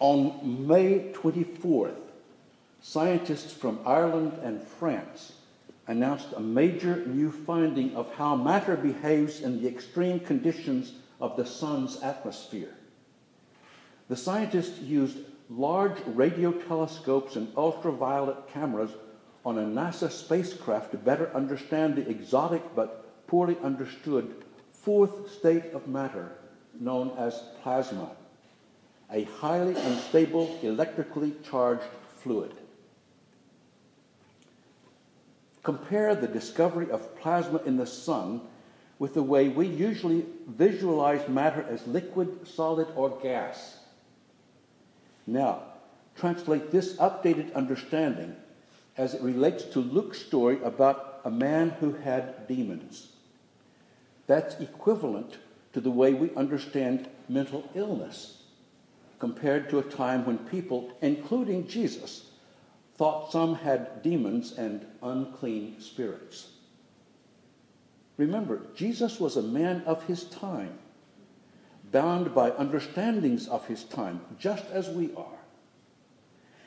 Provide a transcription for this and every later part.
On May 24th, scientists from Ireland and France announced a major new finding of how matter behaves in the extreme conditions of the sun's atmosphere. The scientists used large radio telescopes and ultraviolet cameras on a NASA spacecraft to better understand the exotic but poorly understood fourth state of matter known as plasma, a highly unstable electrically charged fluid. Compare the discovery of plasma in the sun with the way we usually visualize matter as liquid, solid, or gas. Now, translate this updated understanding as it relates to Luke's story about a man who had demons. That's equivalent to the way we understand mental illness compared to a time when people, including Jesus, thought some had demons and unclean spirits. Remember, Jesus was a man of his time, bound by understandings of his time, just as we are.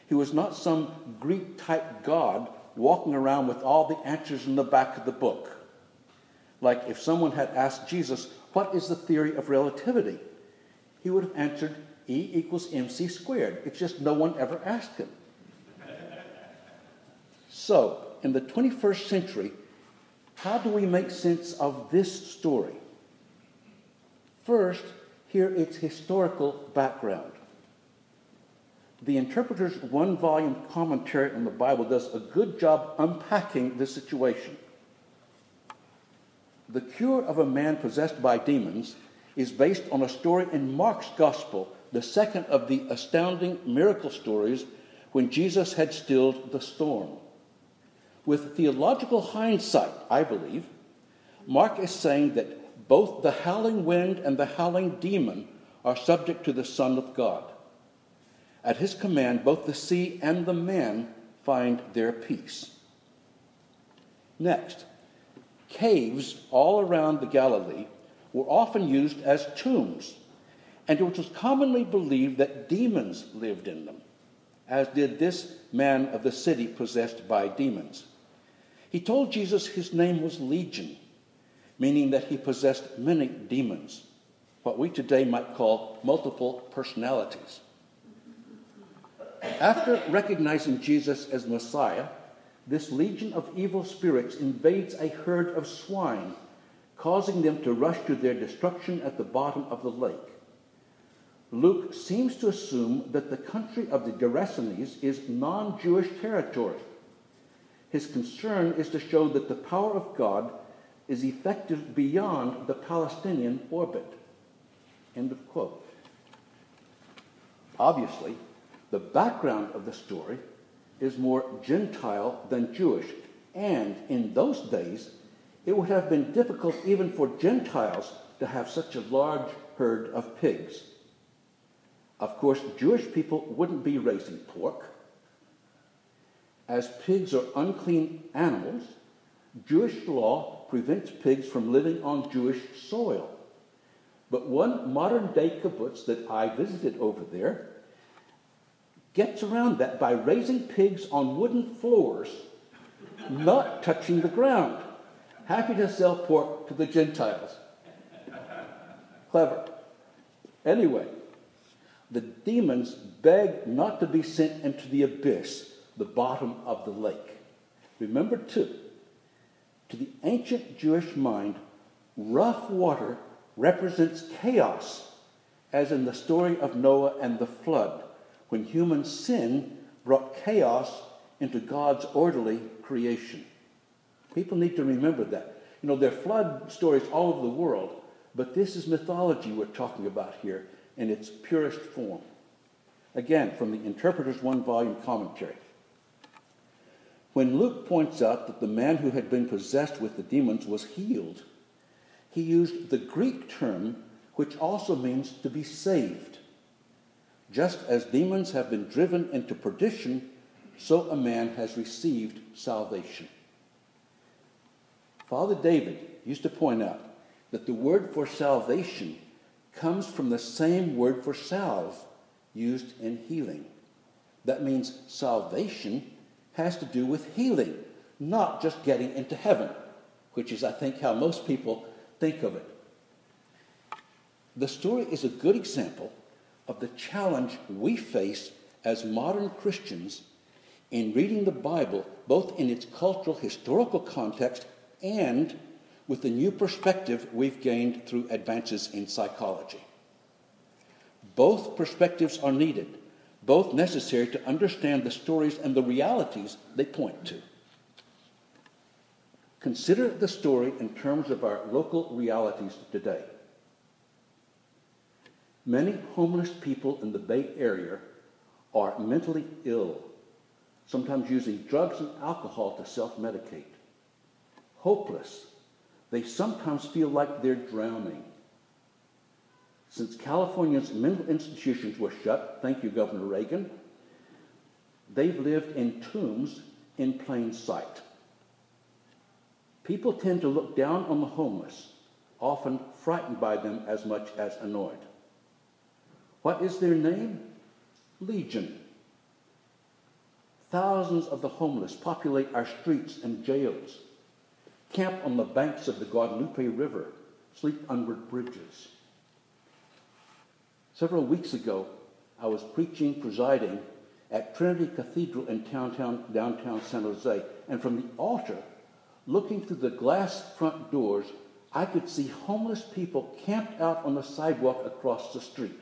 He was not some Greek type God walking around with all the answers in the back of the book. Like if someone had asked Jesus, What is the theory of relativity? He would have answered, E equals mc squared. It's just no one ever asked him. So, in the 21st century, how do we make sense of this story? First, hear its historical background. The Interpreter's one volume commentary on the Bible does a good job unpacking the situation. The cure of a man possessed by demons is based on a story in Mark's Gospel, the second of the astounding miracle stories when Jesus had stilled the storm. With theological hindsight, I believe, Mark is saying that both the howling wind and the howling demon are subject to the Son of God. At his command, both the sea and the man find their peace. Next, caves all around the Galilee were often used as tombs, and it was commonly believed that demons lived in them, as did this man of the city possessed by demons. He told Jesus his name was Legion, meaning that he possessed many demons, what we today might call multiple personalities. After recognizing Jesus as Messiah, this legion of evil spirits invades a herd of swine, causing them to rush to their destruction at the bottom of the lake. Luke seems to assume that the country of the Gerasenes is non Jewish territory his concern is to show that the power of God is effective beyond the Palestinian orbit. End of quote. Obviously, the background of the story is more Gentile than Jewish, and in those days, it would have been difficult even for Gentiles to have such a large herd of pigs. Of course, Jewish people wouldn't be raising pork as pigs are unclean animals, Jewish law prevents pigs from living on Jewish soil. But one modern day kibbutz that I visited over there gets around that by raising pigs on wooden floors, not touching the ground. Happy to sell pork to the Gentiles. Clever. Anyway, the demons beg not to be sent into the abyss the bottom of the lake. Remember, too, to the ancient Jewish mind, rough water represents chaos, as in the story of Noah and the flood, when human sin brought chaos into God's orderly creation. People need to remember that. You know, there are flood stories all over the world, but this is mythology we're talking about here in its purest form. Again, from the Interpreter's one volume commentary. When Luke points out that the man who had been possessed with the demons was healed, he used the Greek term which also means to be saved. Just as demons have been driven into perdition, so a man has received salvation. Father David used to point out that the word for salvation comes from the same word for salve used in healing. That means salvation has to do with healing, not just getting into heaven, which is, I think, how most people think of it. The story is a good example of the challenge we face as modern Christians in reading the Bible, both in its cultural, historical context and with the new perspective we've gained through advances in psychology. Both perspectives are needed, both necessary to understand the stories and the realities they point to. Consider the story in terms of our local realities today. Many homeless people in the Bay Area are mentally ill, sometimes using drugs and alcohol to self medicate. Hopeless, they sometimes feel like they're drowning. Since California's mental institutions were shut, thank you, Governor Reagan, they've lived in tombs in plain sight. People tend to look down on the homeless, often frightened by them as much as annoyed. What is their name? Legion. Thousands of the homeless populate our streets and jails, camp on the banks of the Guadalupe River, sleep under bridges. Several weeks ago, I was preaching, presiding at Trinity Cathedral in downtown, downtown San Jose, and from the altar, looking through the glass front doors, I could see homeless people camped out on the sidewalk across the street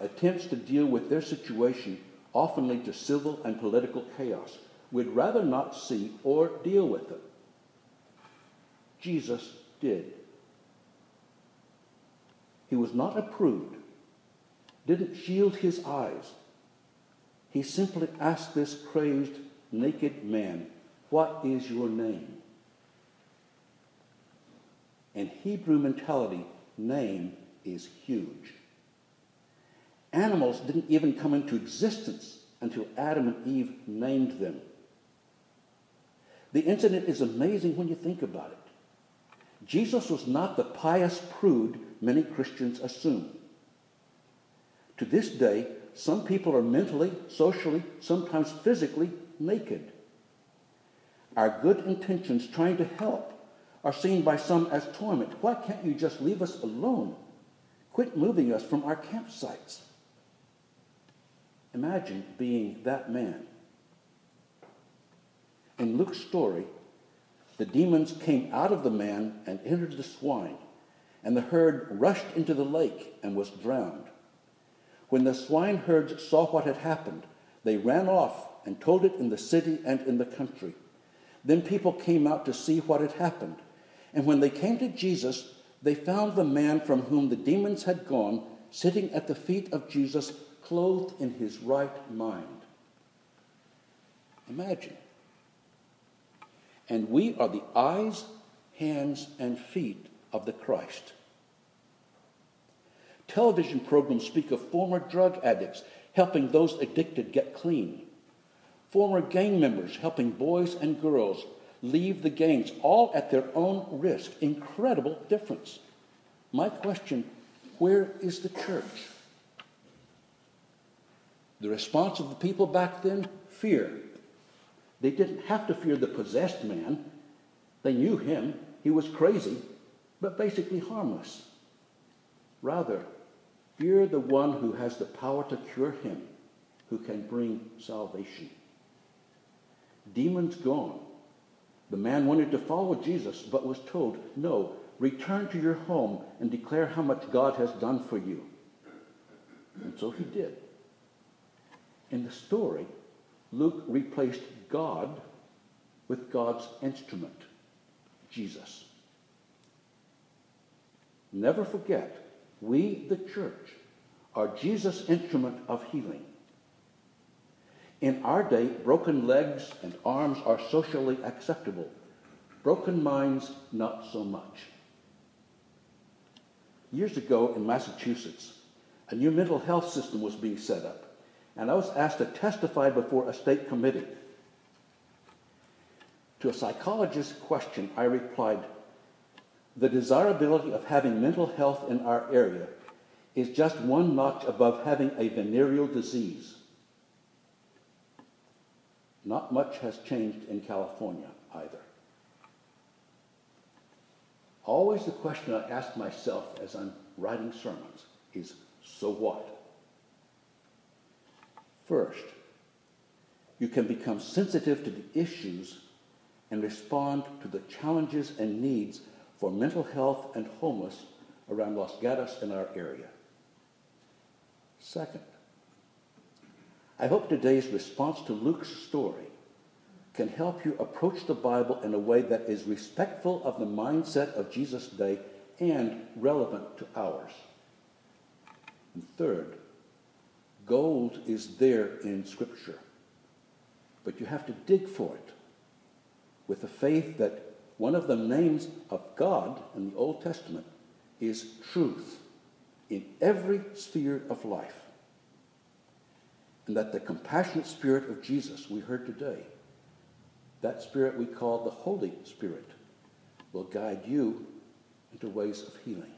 attempts to deal with their situation often lead to civil and political chaos. We'd rather not see or deal with it. Jesus did. He was not approved, didn't shield his eyes. He simply asked this crazed, naked man, What is your name? In Hebrew mentality, name is huge. Animals didn't even come into existence until Adam and Eve named them. The incident is amazing when you think about it. Jesus was not the pious prude many Christians assume. To this day, some people are mentally, socially, sometimes physically naked. Our good intentions trying to help are seen by some as torment. Why can't you just leave us alone? Quit moving us from our campsites. Imagine being that man. In Luke's story, the demons came out of the man and entered the swine, and the herd rushed into the lake and was drowned. When the swineherds saw what had happened, they ran off and told it in the city and in the country. Then people came out to see what had happened. And when they came to Jesus, they found the man from whom the demons had gone sitting at the feet of Jesus clothed in his right mind. Imagine. And we are the eyes, hands, and feet of the Christ. Television programs speak of former drug addicts helping those addicted get clean, former gang members helping boys and girls leave the gangs, all at their own risk. Incredible difference. My question where is the church? The response of the people back then fear. They didn't have to fear the possessed man, they knew him. He was crazy, but basically harmless. Rather, fear the one who has the power to cure him, who can bring salvation. Demons gone. The man wanted to follow Jesus, but was told, No, return to your home and declare how much God has done for you. And so he did. In the story, Luke replaced God with God's instrument, Jesus. Never forget, we, the church, are Jesus' instrument of healing. In our day, broken legs and arms are socially acceptable. Broken minds, not so much. Years ago in Massachusetts, a new mental health system was being set up and I was asked to testify before a state committee. To a psychologist's question, I replied, The desirability of having mental health in our area is just one notch above having a venereal disease. Not much has changed in California either. Always the question I ask myself as I'm writing sermons is so what? First, you can become sensitive to the issues and respond to the challenges and needs for mental health and homeless around Los Gatos and our area. Second, I hope today's response to Luke's story can help you approach the Bible in a way that is respectful of the mindset of Jesus' day and relevant to ours. And third, gold is there in Scripture, but you have to dig for it with the faith that one of the names of God in the Old Testament is truth in every sphere of life. And that the compassionate spirit of Jesus we heard today, that spirit we call the Holy Spirit, will guide you into ways of healing.